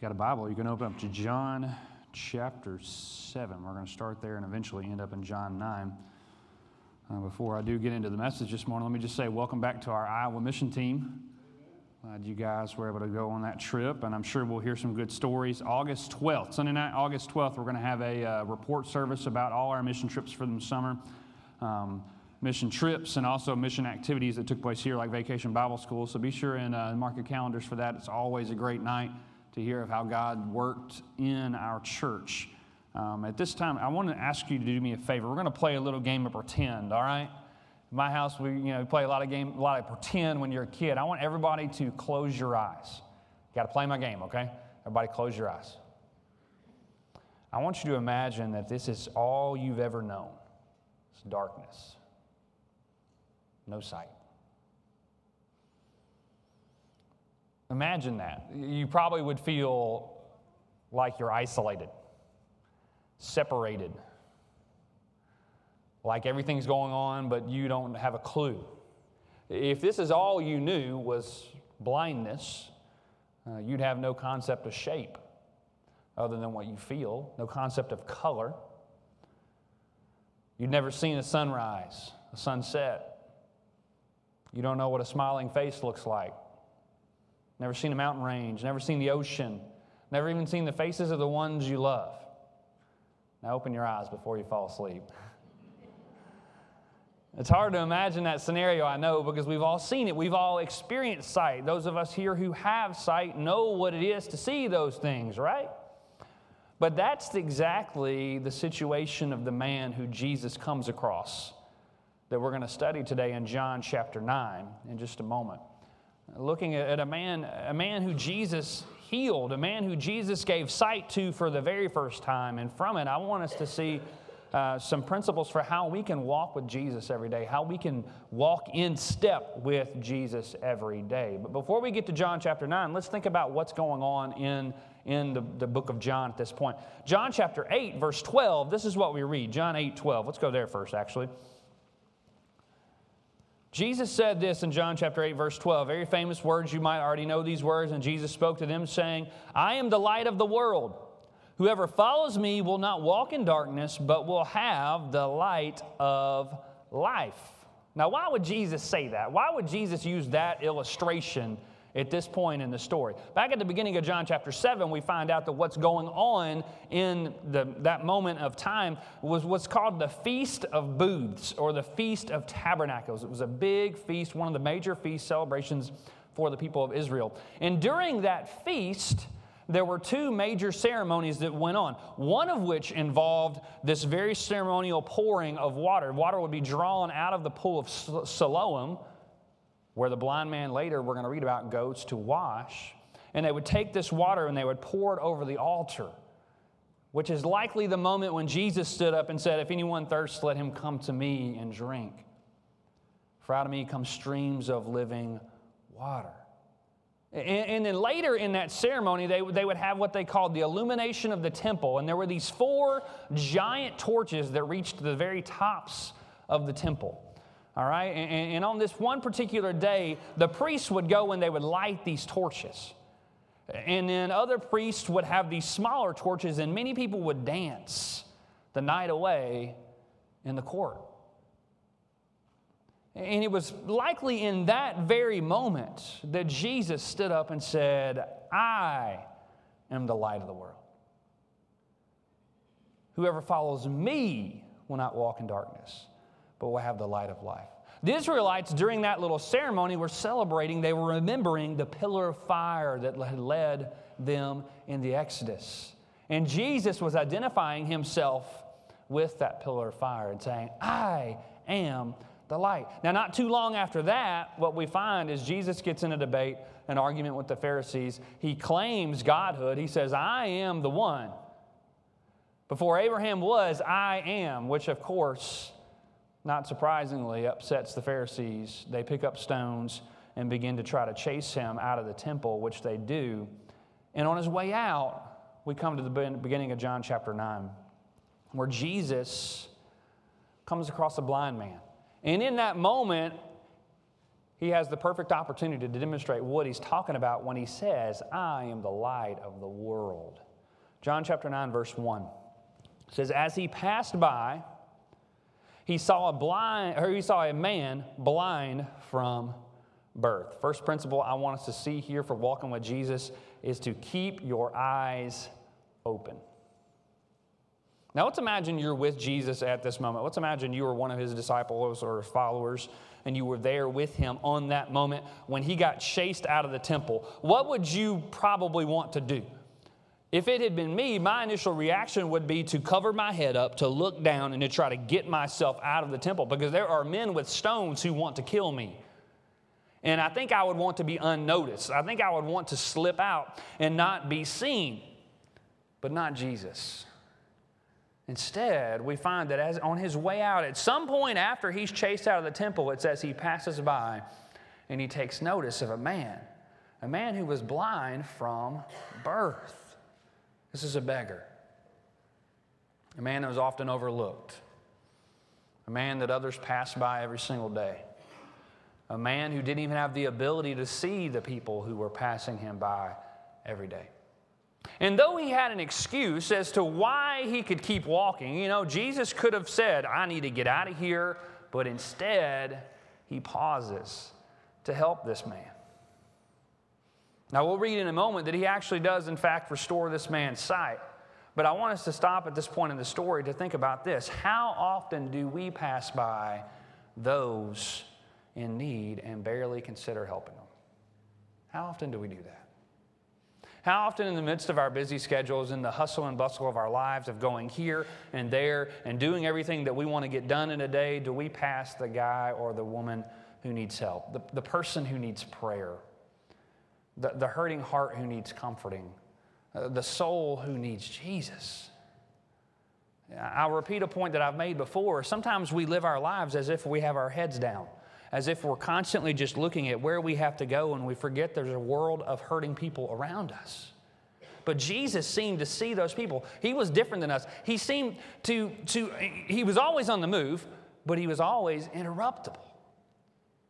you got a Bible, you can open up to John chapter 7. We're going to start there and eventually end up in John 9. Uh, before I do get into the message this morning, let me just say welcome back to our Iowa mission team. Glad you guys were able to go on that trip, and I'm sure we'll hear some good stories. August 12th, Sunday night, August 12th, we're going to have a uh, report service about all our mission trips for the summer. Um, mission trips and also mission activities that took place here, like Vacation Bible School. So be sure and uh, mark your calendars for that. It's always a great night to hear of how God worked in our church. Um, at this time, I want to ask you to do me a favor. We're going to play a little game of pretend, all right? In my house, we you know we play a lot of game, a lot of pretend when you're a kid. I want everybody to close your eyes. Got to play my game, okay? Everybody, close your eyes. I want you to imagine that this is all you've ever known. It's darkness, no sight. Imagine that. You probably would feel like you're isolated, separated, like everything's going on, but you don't have a clue. If this is all you knew was blindness, uh, you'd have no concept of shape other than what you feel, no concept of color. You'd never seen a sunrise, a sunset. You don't know what a smiling face looks like never seen a mountain range, never seen the ocean, never even seen the faces of the ones you love. Now open your eyes before you fall asleep. It's hard to imagine that scenario, I know, because we've all seen it. We've all experienced sight. Those of us here who have sight know what it is to see those things, right? But that's exactly the situation of the man who Jesus comes across that we're going to study today in John chapter 9 in just a moment looking at a man, a man who Jesus healed, a man who Jesus gave sight to for the very first time. And from it, I want us to see uh, some principles for how we can walk with Jesus every day, how we can walk in step with Jesus every day. But before we get to John chapter 9, let's think about what's going on in, in the, the book of John at this point. John chapter 8, verse 12, this is what we read. John 8, 12. Let's go there first, actually. Jesus said this in John chapter 8, verse 12. Very famous words. You might already know these words. And Jesus spoke to them, saying, I am the light of the world. Whoever follows me will not walk in darkness, but will have the light of life. Now, why would Jesus say that? Why would Jesus use that illustration at this point in the story. Back at the beginning of John chapter 7, we find out that what's going on in the, that moment of time was what's called the Feast of Booths or the Feast of Tabernacles. It was a big feast, one of the major feast celebrations for the people of Israel. And during that feast, there were two major ceremonies that went on, one of which involved this very ceremonial pouring of water. Water would be drawn out of the pool of Siloam where the blind man later, we're going to read about, goes to wash. And they would take this water and they would pour it over the altar, which is likely the moment when Jesus stood up and said, If anyone thirsts, let him come to me and drink. For out of me come streams of living water. And, and, then later in that ceremony, they, they would have what they called the illumination of the temple. And there were these four giant torches that reached the very tops of the temple. All right? And, and on this one particular day, the priests would go and they would light these torches. And then other priests would have these smaller torches, and many people would dance the night away in the court. And it was likely in that very moment that Jesus stood up and said, I am the light of the world. Whoever follows me will not walk in darkness, but we'll have the light of life. The Israelites, during that little ceremony, were celebrating, they were remembering the pillar of fire that had led them in the Exodus. And Jesus was identifying himself with that pillar of fire and saying, I am the light. Now, not too long after that, what we find is Jesus gets in a debate, an argument with the Pharisees. He claims godhood. He says, I am the one. Before Abraham was, I am, which of course not surprisingly, upsets the Pharisees. They pick up stones and begin to try to chase him out of the temple, which they do. And on his way out, we come to the beginning of John chapter 9, where Jesus comes across a blind man. And in that moment, he has the perfect opportunity to demonstrate what he's talking about when he says, I am the light of the world. John chapter 9, verse 1 says, As he passed by, he saw a blind, or he saw a man blind from birth. First principle I want us to see here for walking with Jesus is to keep your eyes open. Now, let's imagine you're with Jesus at this moment. Let's imagine you were one of his disciples or followers and you were there with him on that moment when he got chased out of the temple. What would you probably want to do? If it had been me, my initial reaction would be to cover my head up, to look down, and to try to get myself out of the temple because there are men with stones who want to kill me. And I think I would want to be unnoticed. I think I would want to slip out and not be seen, but not Jesus. Instead, we find that as on his way out, at some point after he's chased out of the temple, it says he passes by and he takes notice of a man, a man who was blind from birth. This is a beggar, a man that was often overlooked, a man that others passed by every single day, a man who didn't even have the ability to see the people who were passing him by every day. And though he had an excuse as to why he could keep walking, you know, Jesus could have said, I need to get out of here, but instead, he pauses to help this man. Now, we'll read in a moment that he actually does, in fact, restore this man's sight. But I want us to stop at this point in the story to think about this. How often do we pass by those in need and barely consider helping them? How often do we do that? How often, in the midst of our busy schedules, in the hustle and bustle of our lives, of going here and there and doing everything that we want to get done in a day, do we pass the guy or the woman who needs help, the, the person who needs prayer, the, the hurting heart who needs comforting, uh, the soul who needs Jesus? I'll repeat a point that I've made before. Sometimes we live our lives as if we have our heads down as if we're constantly just looking at where we have to go and we forget there's a world of hurting people around us. But Jesus seemed to see those people. He was different than us. He seemed to, to he was always on the move, but he was always interruptible.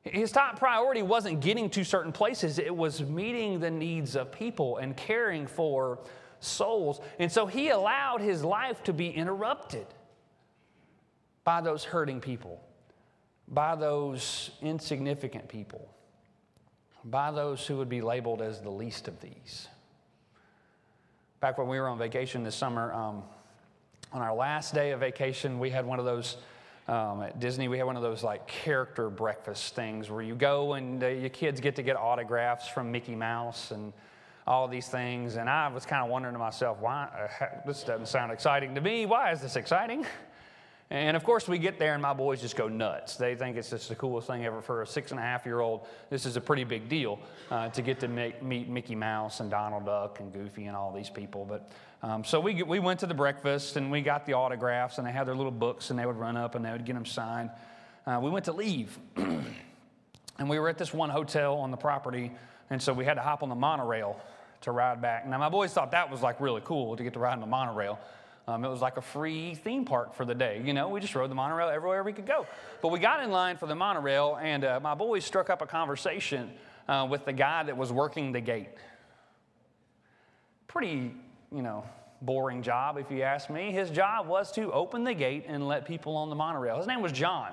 His top priority wasn't getting to certain places, it was meeting the needs of people and caring for souls. And so he allowed his life to be interrupted by those hurting people by those insignificant people, by those who would be labeled as the least of these. Back when we were on vacation this summer, um, on our last day of vacation, we had one of those. Um, at Disney, we had one of those like character breakfast things where you go and uh, your kids get to get autographs from Mickey Mouse and all these things. And I was kind of wondering to myself, why? Uh, this doesn't sound exciting to me. Why is this exciting? And of course, we get there and my boys just go nuts. They think it's just the coolest thing ever for a six and a half year old. This is a pretty big deal uh, to get to meet, meet, Mickey Mouse and Donald Duck and Goofy and all these people. But um, so we, we went to the breakfast and we got the autographs and they had their little books and they would run up and they would get them signed. Uh, we went to leave and we were at this one hotel on the property. And so we had to hop on the monorail to ride back. Now, my boys thought that was like really cool to get to ride on the monorail. Um, it was like a free theme park for the day. You know, we just rode the monorail everywhere we could go. But we got in line for the monorail, and uh, my boys struck up a conversation uh, with the guy that was working the gate. Pretty, you know, boring job, if you ask me. His job was to open the gate and let people on the monorail. His name was John.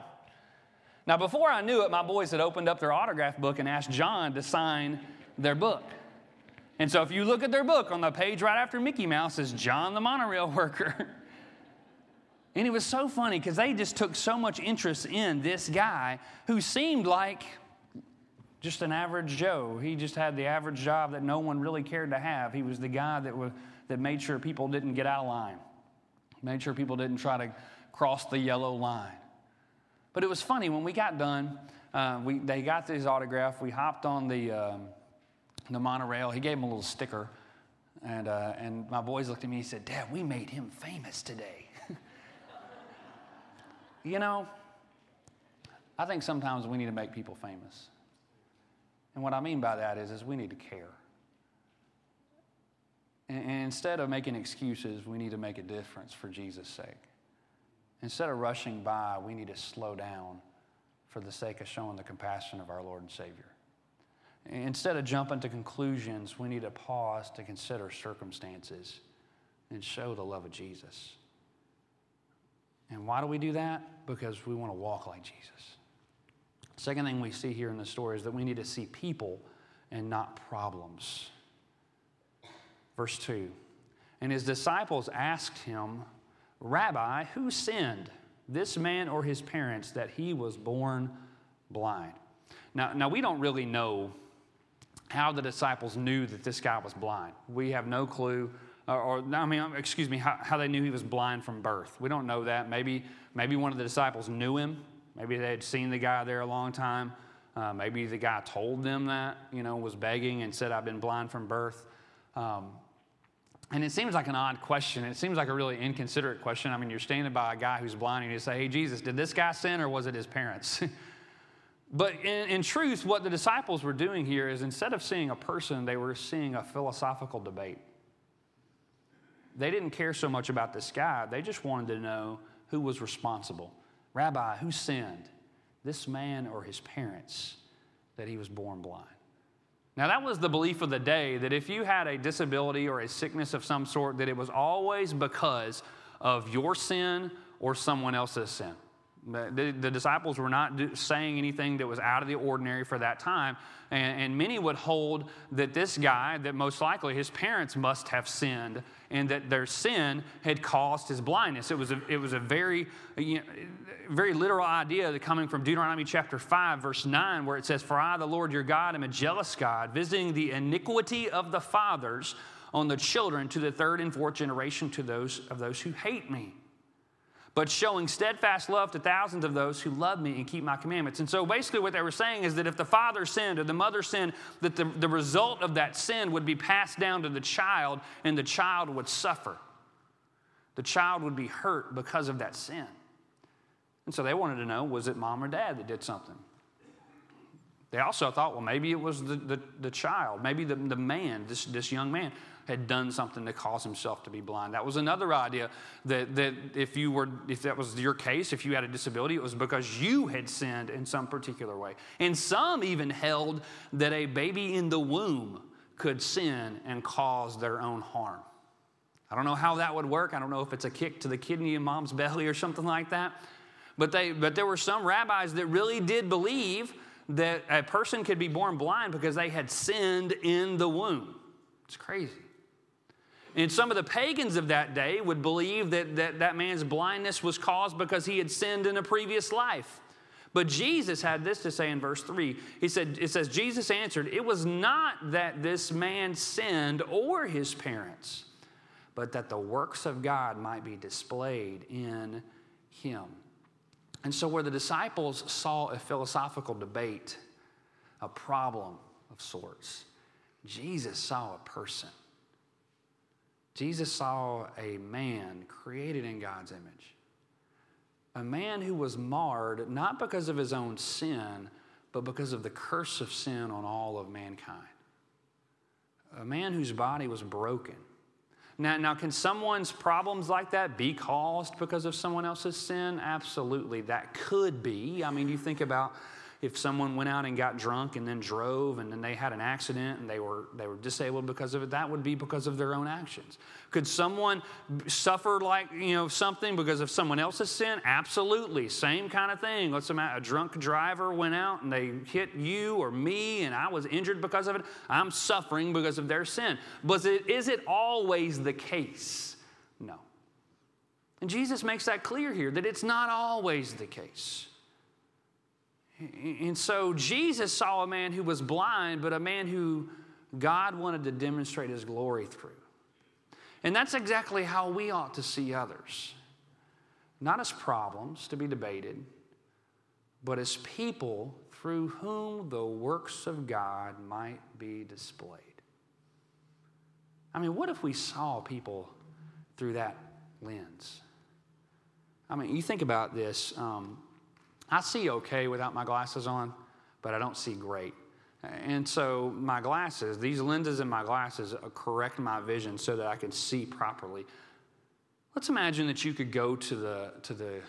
Now, before I knew it, my boys had opened up their autograph book and asked John to sign their book. And so if you look at their book on the page right after Mickey Mouse is John the monorail worker. and it was so funny because they just took so much interest in this guy who seemed like just an average Joe. He just had the average job that no one really cared to have. He was the guy that, was, that made sure people didn't get out of line, made sure people didn't try to cross the yellow line. But it was funny when we got done. Uh, we, they got this autograph. We hopped on the, um, the monorail. He gave him a little sticker. And, uh, and my boys looked at me and said, Dad, we made him famous today. you know, I think sometimes we need to make people famous. And what I mean by that is, is we need to care. And, and instead of making excuses, we need to make a difference for Jesus' sake. Instead of rushing by, we need to slow down for the sake of showing the compassion of our Lord and Savior. Instead of jumping to conclusions, we need to pause to consider circumstances and show the love of Jesus. And why do we do that? Because we want to walk like Jesus. Second thing we see here in the story is that we need to see people and not problems. Verse 2 And his disciples asked him, Rabbi, who sinned, this man or his parents, that he was born blind? Now, now we don't really know how the disciples knew that this guy was blind. We have no clue or, or I mean, excuse me, how, how, they knew he was blind from birth. We don't know that. Maybe, maybe one of the disciples knew him. Maybe they had seen the guy there a long time. Uh, maybe the guy told them that, you know, was begging and said, I've been blind from birth. Um, and it seems like an odd question. It seems like a really inconsiderate question. I mean, you're standing by a guy who's blind and you say, Hey, Jesus, did this guy sin or was it his parents? but in, in truth, what the disciples were doing here is instead of seeing a person, they were seeing a philosophical debate. They didn't care so much about this guy, they just wanted to know who was responsible. Rabbi, who sinned? This man or his parents that he was born blind? Now, that was the belief of the day that if you had a disability or a sickness of some sort, that it was always because of your sin or someone else's sin. The, the, disciples were not do, saying anything that was out of the ordinary for that time. And, and, many would hold that this guy, that most likely his parents must have sinned, and that their sin had caused his blindness. It was a, it was a very, you know, very literal idea that coming from Deuteronomy chapter 5, verse 9, where it says, For I, the Lord your God, am a jealous God, visiting the iniquity of the fathers on the children to the third and fourth generation to those of those who hate me but showing steadfast love to thousands of those who love me and keep my commandments. And so basically, what they were saying is that if the father sinned or the mother sinned, that the, the result of that sin would be passed down to the child and the child would suffer. The child would be hurt because of that sin. And so they wanted to know was it mom or dad that did something? They also thought, well, maybe it was the, the, the child, maybe the, the man, this, this young man had done something to cause himself to be blind. That was another idea that, that if you were, if that was your case, if you had a disability, it was because you had sinned in some particular way. And some even held that a baby in the womb could sin and cause their own harm. I don't know how that would work. I don't know if it's a kick to the kidney in mom's belly or something like that. But, they, but there were some rabbis that really did believe that a person could be born blind because they had sinned in the womb. It's crazy. And some of the pagans of that day would believe that, that that man's blindness was caused because he had sinned in a previous life. But Jesus had this to say in verse 3. He said, It says, Jesus answered, It was not that this man sinned or his parents, but that the works of God might be displayed in him. And so, where the disciples saw a philosophical debate, a problem of sorts, Jesus saw a person. Jesus saw a man created in God's image. A man who was marred not because of his own sin, but because of the curse of sin on all of mankind. A man whose body was broken. Now, now, can someone's problems like that be caused because of someone else's sin? Absolutely, that could be. I mean, you think about if someone went out and got drunk and then drove and then they had an accident and they were, they were disabled because of it, that would be because of their own actions. Could someone suffer like, you know, something because of someone else's sin? Absolutely. Same kind of thing. Let's imagine a drunk driver went out and they hit you or me and I was injured because of it. I'm suffering because of their sin. But is it always the case? No. And Jesus makes that clear here that it's not always the case. And so Jesus saw a man who was blind, but a man who God wanted to demonstrate his glory through. And that's exactly how we ought to see others. Not as problems to be debated, but as people through whom the works of God might be displayed. I mean, what if we saw people through that lens? I mean, you think about this. Um, I see okay without my glasses on, but I don't see great. And so my glasses, these lenses in my glasses correct my vision so that I can see properly. Let's imagine that you could go to the, to the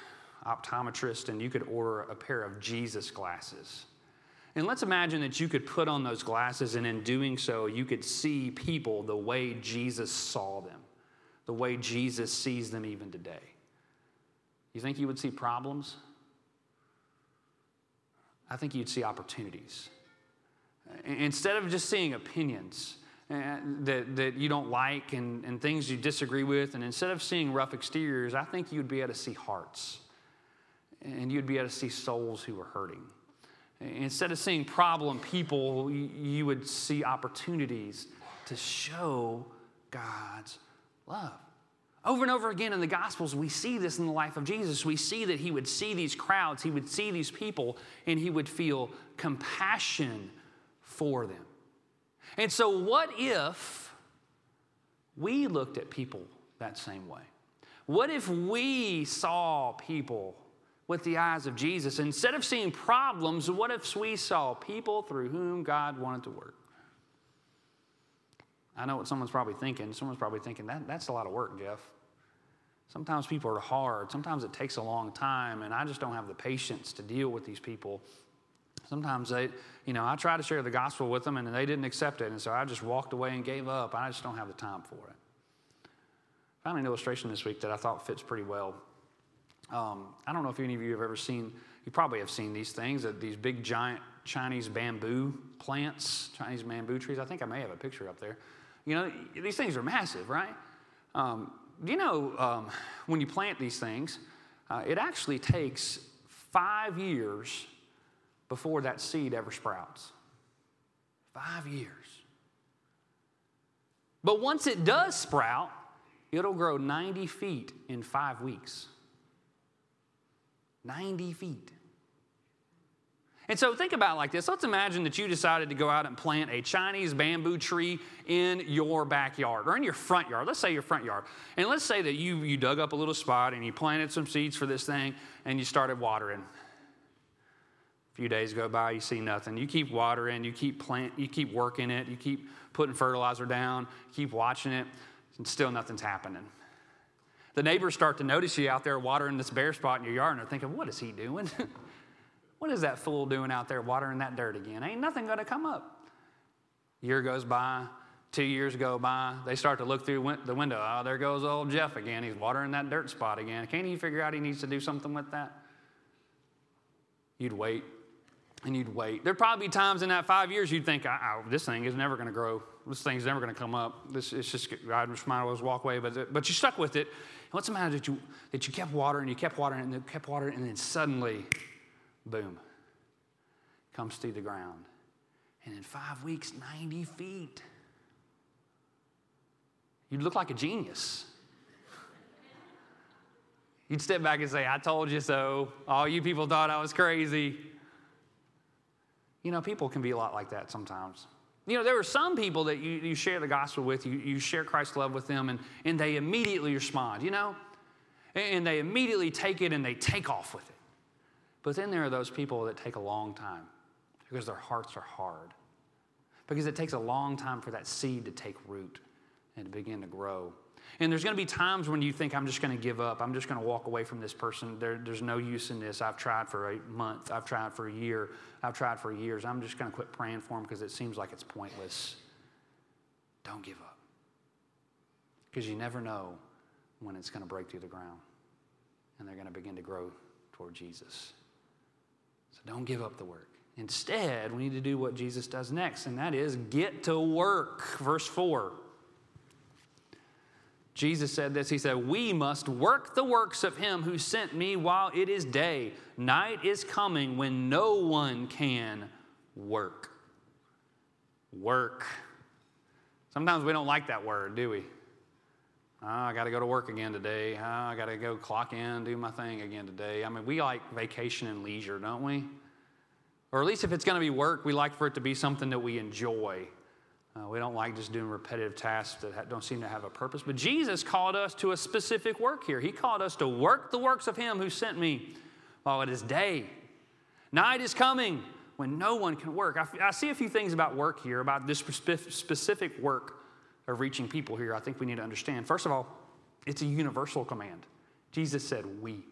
optometrist and you could order a pair of Jesus glasses. And let's imagine that you could put on those glasses, and in doing so, you could see people the way Jesus saw them, the way Jesus sees them even today. You think you would see problems? I think you'd see opportunities. Instead of just seeing opinions uh, that, that you don't like and, and things you disagree with, and instead of seeing rough exteriors, I think you'd be able to see hearts. And you'd be able to see souls who are hurting. Instead of seeing problem people, you would see opportunities to show God's love. Over and over again in the Gospels, we see this in the life of Jesus. We see that he would see these crowds, he would see these people, and he would feel compassion for them. And so, what if we looked at people that same way? What if we saw people with the eyes of Jesus. Instead of seeing problems, what if we saw people through whom God wanted to work? I know what someone's probably thinking. Someone's probably thinking, that, that's a lot of work, Jeff. Sometimes people are hard. Sometimes it takes a long time, and I just don't have the patience to deal with these people. Sometimes they, you know, I try to share the gospel with them, and they didn't accept it, and so I just walked away and gave up. I just don't have the time for it. Found an illustration this week that I thought fits pretty well. Um, I don't know if any of you have ever seen, you probably have seen these things, these big giant Chinese bamboo plants, Chinese bamboo trees. I think I may have a picture up there. You know, these things are massive, right? Um, you know um, when you plant these things, uh, it actually takes five years before that seed ever sprouts? Five years. But once it does sprout, it'll grow 90 feet in five weeks. 90 feet. And so think about like this. Let's imagine that you decided to go out and plant a Chinese bamboo tree in your backyard or in your front yard. Let's say your front yard. And let's say that you, you dug up a little spot and you planted some seeds for this thing and you started watering. A few days go by, you see nothing. You keep watering, you keep plant, you keep working it, you keep putting fertilizer down, keep watching it, and still nothing's happening. The neighbors start to notice you out there watering this bare spot in your yard, and they're thinking, what is he doing? what is that fool doing out there watering that dirt again? Ain't nothing going to come up. Year goes by, two years go by. They start to look through the window. Oh, there goes old Jeff again. He's watering that dirt spot again. Can't he figure out he needs to do something with that? You'd wait and you'd wait. There'd probably be times in that five years you'd think, this thing is never going to grow. This thing's never going to come up. This, it's just, I just might as well walk away. But, but you stuck with it And what's the matter that you, that you kept watering, you kept watering, and you kept watering, and then suddenly, boom, comes through the ground. And in five weeks, 90 feet. You'd look like a genius. You'd step back and say, I told you so. All you people thought I was crazy. You know, people can be a lot like that sometimes. You know, there are some people that you, you share the gospel with, you, you share Christ's love with them, and, and they immediately respond, you know? And they immediately take it and they take off with it. But then there are those people that take a long time because their hearts are hard. Because it takes a long time for that seed to take root and to begin to grow. And there's going to be times when you think, I'm just going to give up. I'm just going to walk away from this person. There, there's no use in this. I've tried for a month. I've tried for a year. I've tried for years. I'm just going to quit praying for them because it seems like it's pointless. Don't give up. Because you never know when it's going to break through the ground and they're going to begin to grow toward Jesus. So don't give up the work. Instead, we need to do what Jesus does next, and that is get to work. Verse 4. Jesus said this He said, We must work the works of Him who sent me while it is day. Night is coming when no one can work. Work. Sometimes we don't like that word, do we? Oh, I got to go to work again today. Oh, I got to go clock in, do my thing again today. I mean, we like vacation and leisure, don't we? Or at least if it's going to be work, we like for it to be something that we enjoy. Uh, we don't like just doing repetitive tasks that don't seem to have a purpose. But Jesus called us to a specific work here. He called us to work the works of Him who sent me while it is day. Night is coming when no one can work. I, I see a few things about work here, about this specific work of reaching people here, I think we need to understand. First of all, it's a universal command. Jesus said, We.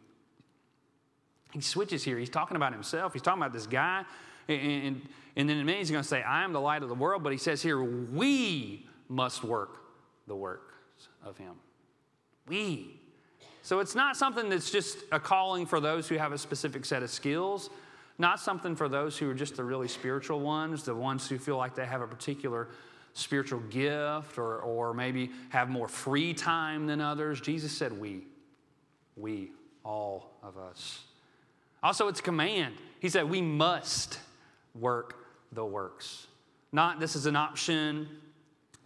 he switches here. He's talking about himself. He's talking about this guy. And, and, then in minute, he's going to say, I am the light of the world. But he says here, we must work the works of him. We. So it's not something that's just a calling for those who have a specific set of skills, not something for those who are just the really spiritual ones, the ones who feel like they have a particular spiritual gift or, or maybe have more free time than others. Jesus said, We. We, all of us. Also, it's a command. He said, We must work the works. Not this is an option,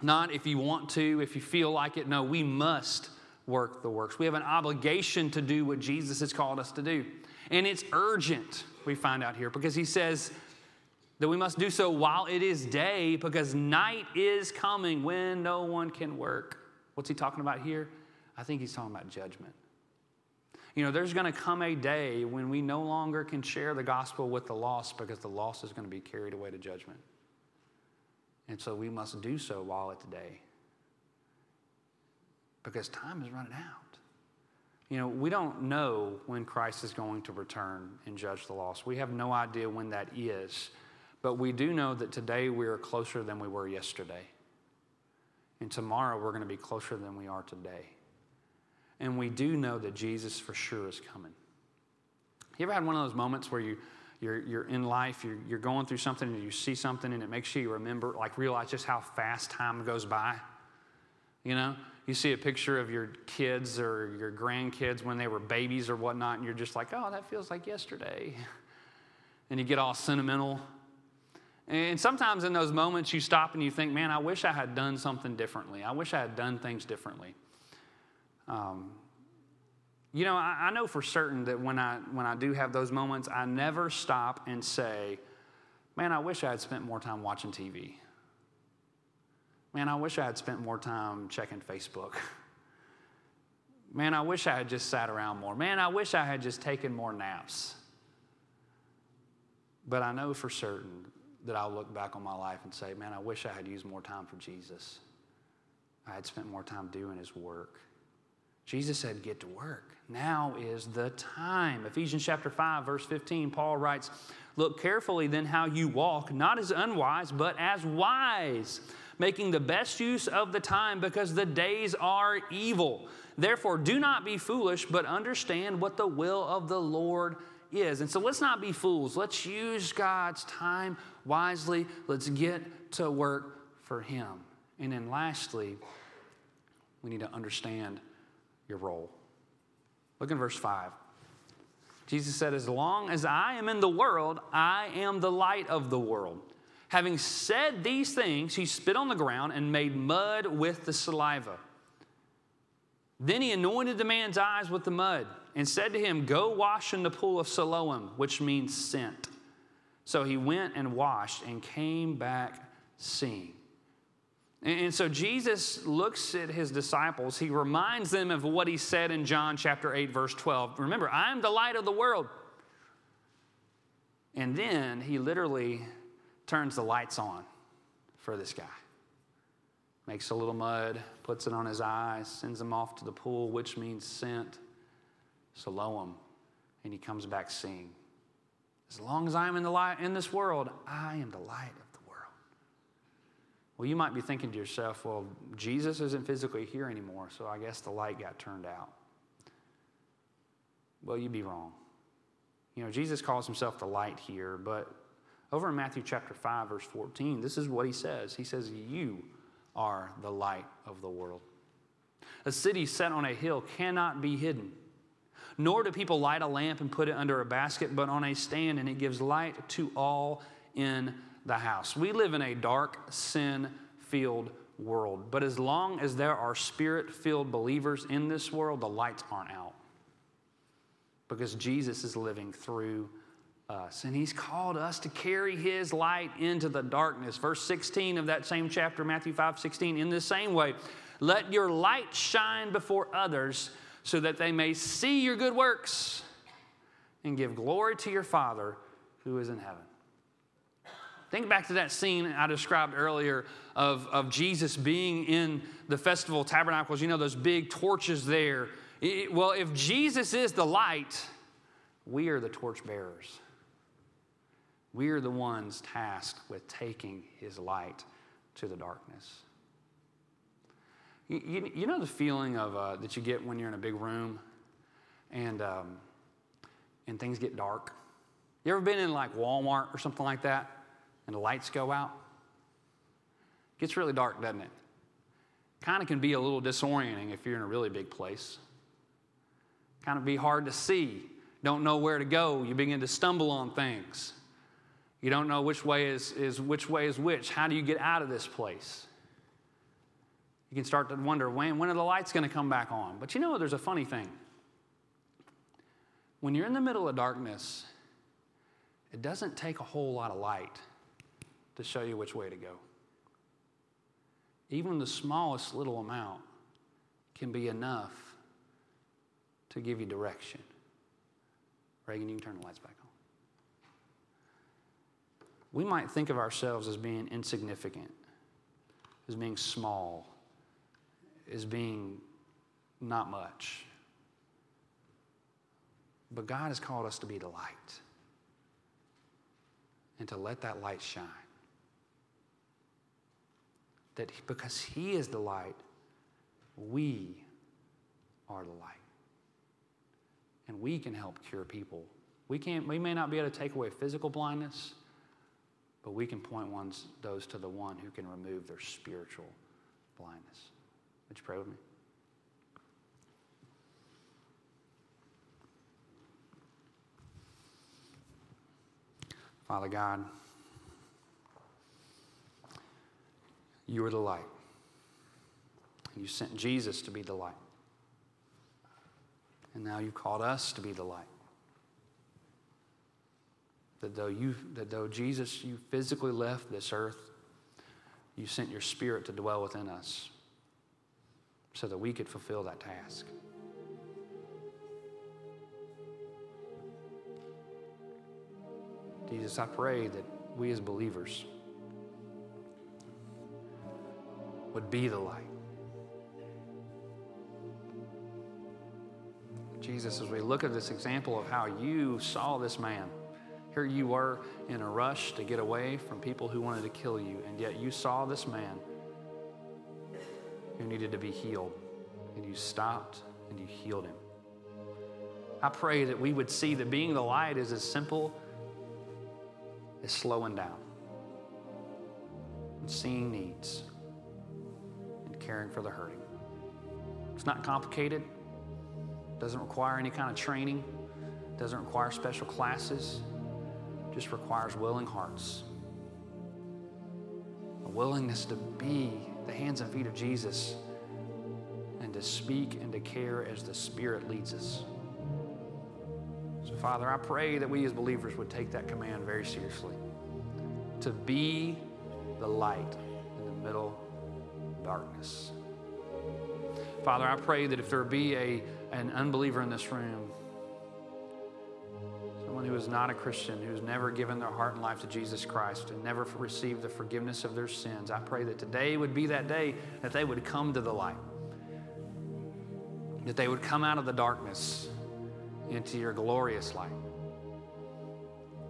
not if you want to, if you feel like it. No, we must work the works. We have an obligation to do what Jesus has called us to do. And it's urgent, we find out here, because he says that we must do so while it is day, because night is coming when no one can work. What's he talking about here? I think he's talking about judgment. You know, there's going to come a day when we no longer can share the gospel with the lost because the lost is going to be carried away to judgment. And so we must do so while it's day because time is running out. You know, we don't know when Christ is going to return and judge the lost. We have no idea when that is. But we do know that today we are closer than we were yesterday. And tomorrow we're going to be closer than we are today. And we do know that Jesus for sure is coming. You ever had one of those moments where you, you're, you're in life, you're, you're going through something, and you see something, and it makes you remember, like realize just how fast time goes by? You know, you see a picture of your kids or your grandkids when they were babies or whatnot, and you're just like, oh, that feels like yesterday. And you get all sentimental. And sometimes in those moments, you stop and you think, man, I wish I had done something differently. I wish I had done things differently. Um, you know, I, I know for certain that when I, when I do have those moments, I never stop and say, man, I wish I had spent more time watching TV. Man, I wish I had spent more time checking Facebook. Man, I wish I had just sat around more. Man, I wish I had just taken more naps. But I know for certain that I'll look back on my life and say, man, I wish I had used more time for Jesus. I had spent more time doing his work. Jesus said, Get to work. Now is the time. Ephesians chapter 5, verse 15, Paul writes, Look carefully then how you walk, not as unwise, but as wise, making the best use of the time because the days are evil. Therefore, do not be foolish, but understand what the will of the Lord is. And so let's not be fools. Let's use God's time wisely. Let's get to work for Him. And then lastly, we need to understand your role. Look in verse 5. Jesus said, As long as I am in the world, I am the light of the world. Having said these things, he spit on the ground and made mud with the saliva. Then he anointed the man's eyes with the mud and said to him, Go wash in the pool of Siloam, which means sent. So he went and washed and came back seeing. And so Jesus looks at his disciples. He reminds them of what he said in John chapter 8, verse 12. Remember, I am the light of the world. And then he literally turns the lights on for this guy. Makes a little mud, puts it on his eyes, sends him off to the pool, which means sent, Siloam, and he comes back seeing. As long as I am in, the light, in this world, I am the light of the world. well, you might be thinking to yourself, well, Jesus isn't physically here anymore, so I guess the light got turned out. Well, you'd be wrong. You know, Jesus calls himself the light here, but over in Matthew chapter 5, verse 14, this is what he says. He says, You are the light of the world. A city set on a hill cannot be hidden. Nor do people light a lamp and put it under a basket, but on a stand, and it gives light to all in the house. We live in a dark, sin filled world. But as long as there are spirit filled believers in this world, the lights aren't out. Because Jesus is living through us. And he's called us to carry his light into the darkness. Verse 16 of that same chapter, Matthew 5 16, in the same way, let your light shine before others so that they may see your good works and give glory to your Father who is in heaven. Think back to that scene I described earlier of, of Jesus being in the festival tabernacles, you know, those big torches there. It, well, if Jesus is the light, we are the torch bearers. We are the ones tasked with taking his light to the darkness. You, you, know the feeling of, uh, that you get when you're in a big room and, um, and things get dark? You ever been in like Walmart or something like that and the lights go out? It gets really dark, doesn't it? Kind of can be a little disorienting if you're in a really big place. Kind of be hard to see. Don't know where to go. You begin to stumble on things. You don't know which way is, is which way is which. How do you get out of this place? You can start to wonder when, when are the lights going to come back on? But you know, there's a funny thing. When you're in the middle of darkness, it doesn't take a whole lot of light to show you which way to go. Even the smallest little amount can be enough to give you direction. Reagan, you can turn the lights back on. We might think of ourselves as being insignificant, as being small, as being not much. But God has called us to be the light and to let that light shine. That because He is the light, we are the light. And we can help cure people. We, can't, we may not be able to take away physical blindness, but we can point ones, those to the one who can remove their spiritual blindness. Would you pray with me? Father God, you are the light. You sent Jesus to be the light. And now you've called us to be the light. That though you that though Jesus you physically left this earth, you sent your spirit to dwell within us so that we could fulfill that task. Jesus, I pray that we as believers would be the light. Jesus, as we look at this example of how you saw this man, here you were in a rush to get away from people who wanted to kill you, and yet you saw this man who needed to be healed, and you stopped and you healed him. I pray that we would see that being the light is as simple as slowing down and seeing needs and caring for the hurting. It's not complicated, doesn't require any kind of training, doesn't require special classes, just requires willing hearts. A willingness to be the hands and feet of Jesus and to speak and to care as the Spirit leads us. So, Father, I pray that we as believers would take that command very seriously to be the light in the middle of darkness. Father, I pray that if there be a, an unbeliever in this room, someone who is not a Christian, who's never given their heart and life to Jesus Christ and never received the forgiveness of their sins, I pray that today would be that day that they would come to the light, that they would come out of the darkness into your glorious light.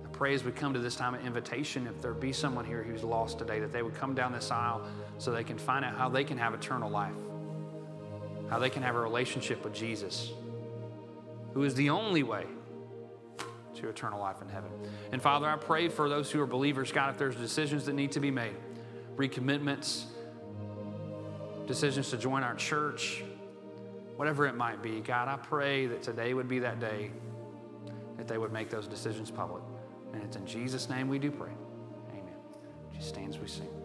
I pray as we come to this time of invitation, if there be someone here who's lost today, that they would come down this aisle so they can find out how they can have eternal life, how they can have a relationship with Jesus, who is the only way to eternal life in heaven. And Father, I pray for those who are believers, God, if there's decisions that need to be made, recommitments, decisions to join our church, whatever it might be, God, I pray that today would be that day that they would make those decisions public. And it's in Jesus' name we do pray. Amen. Just stands we sing.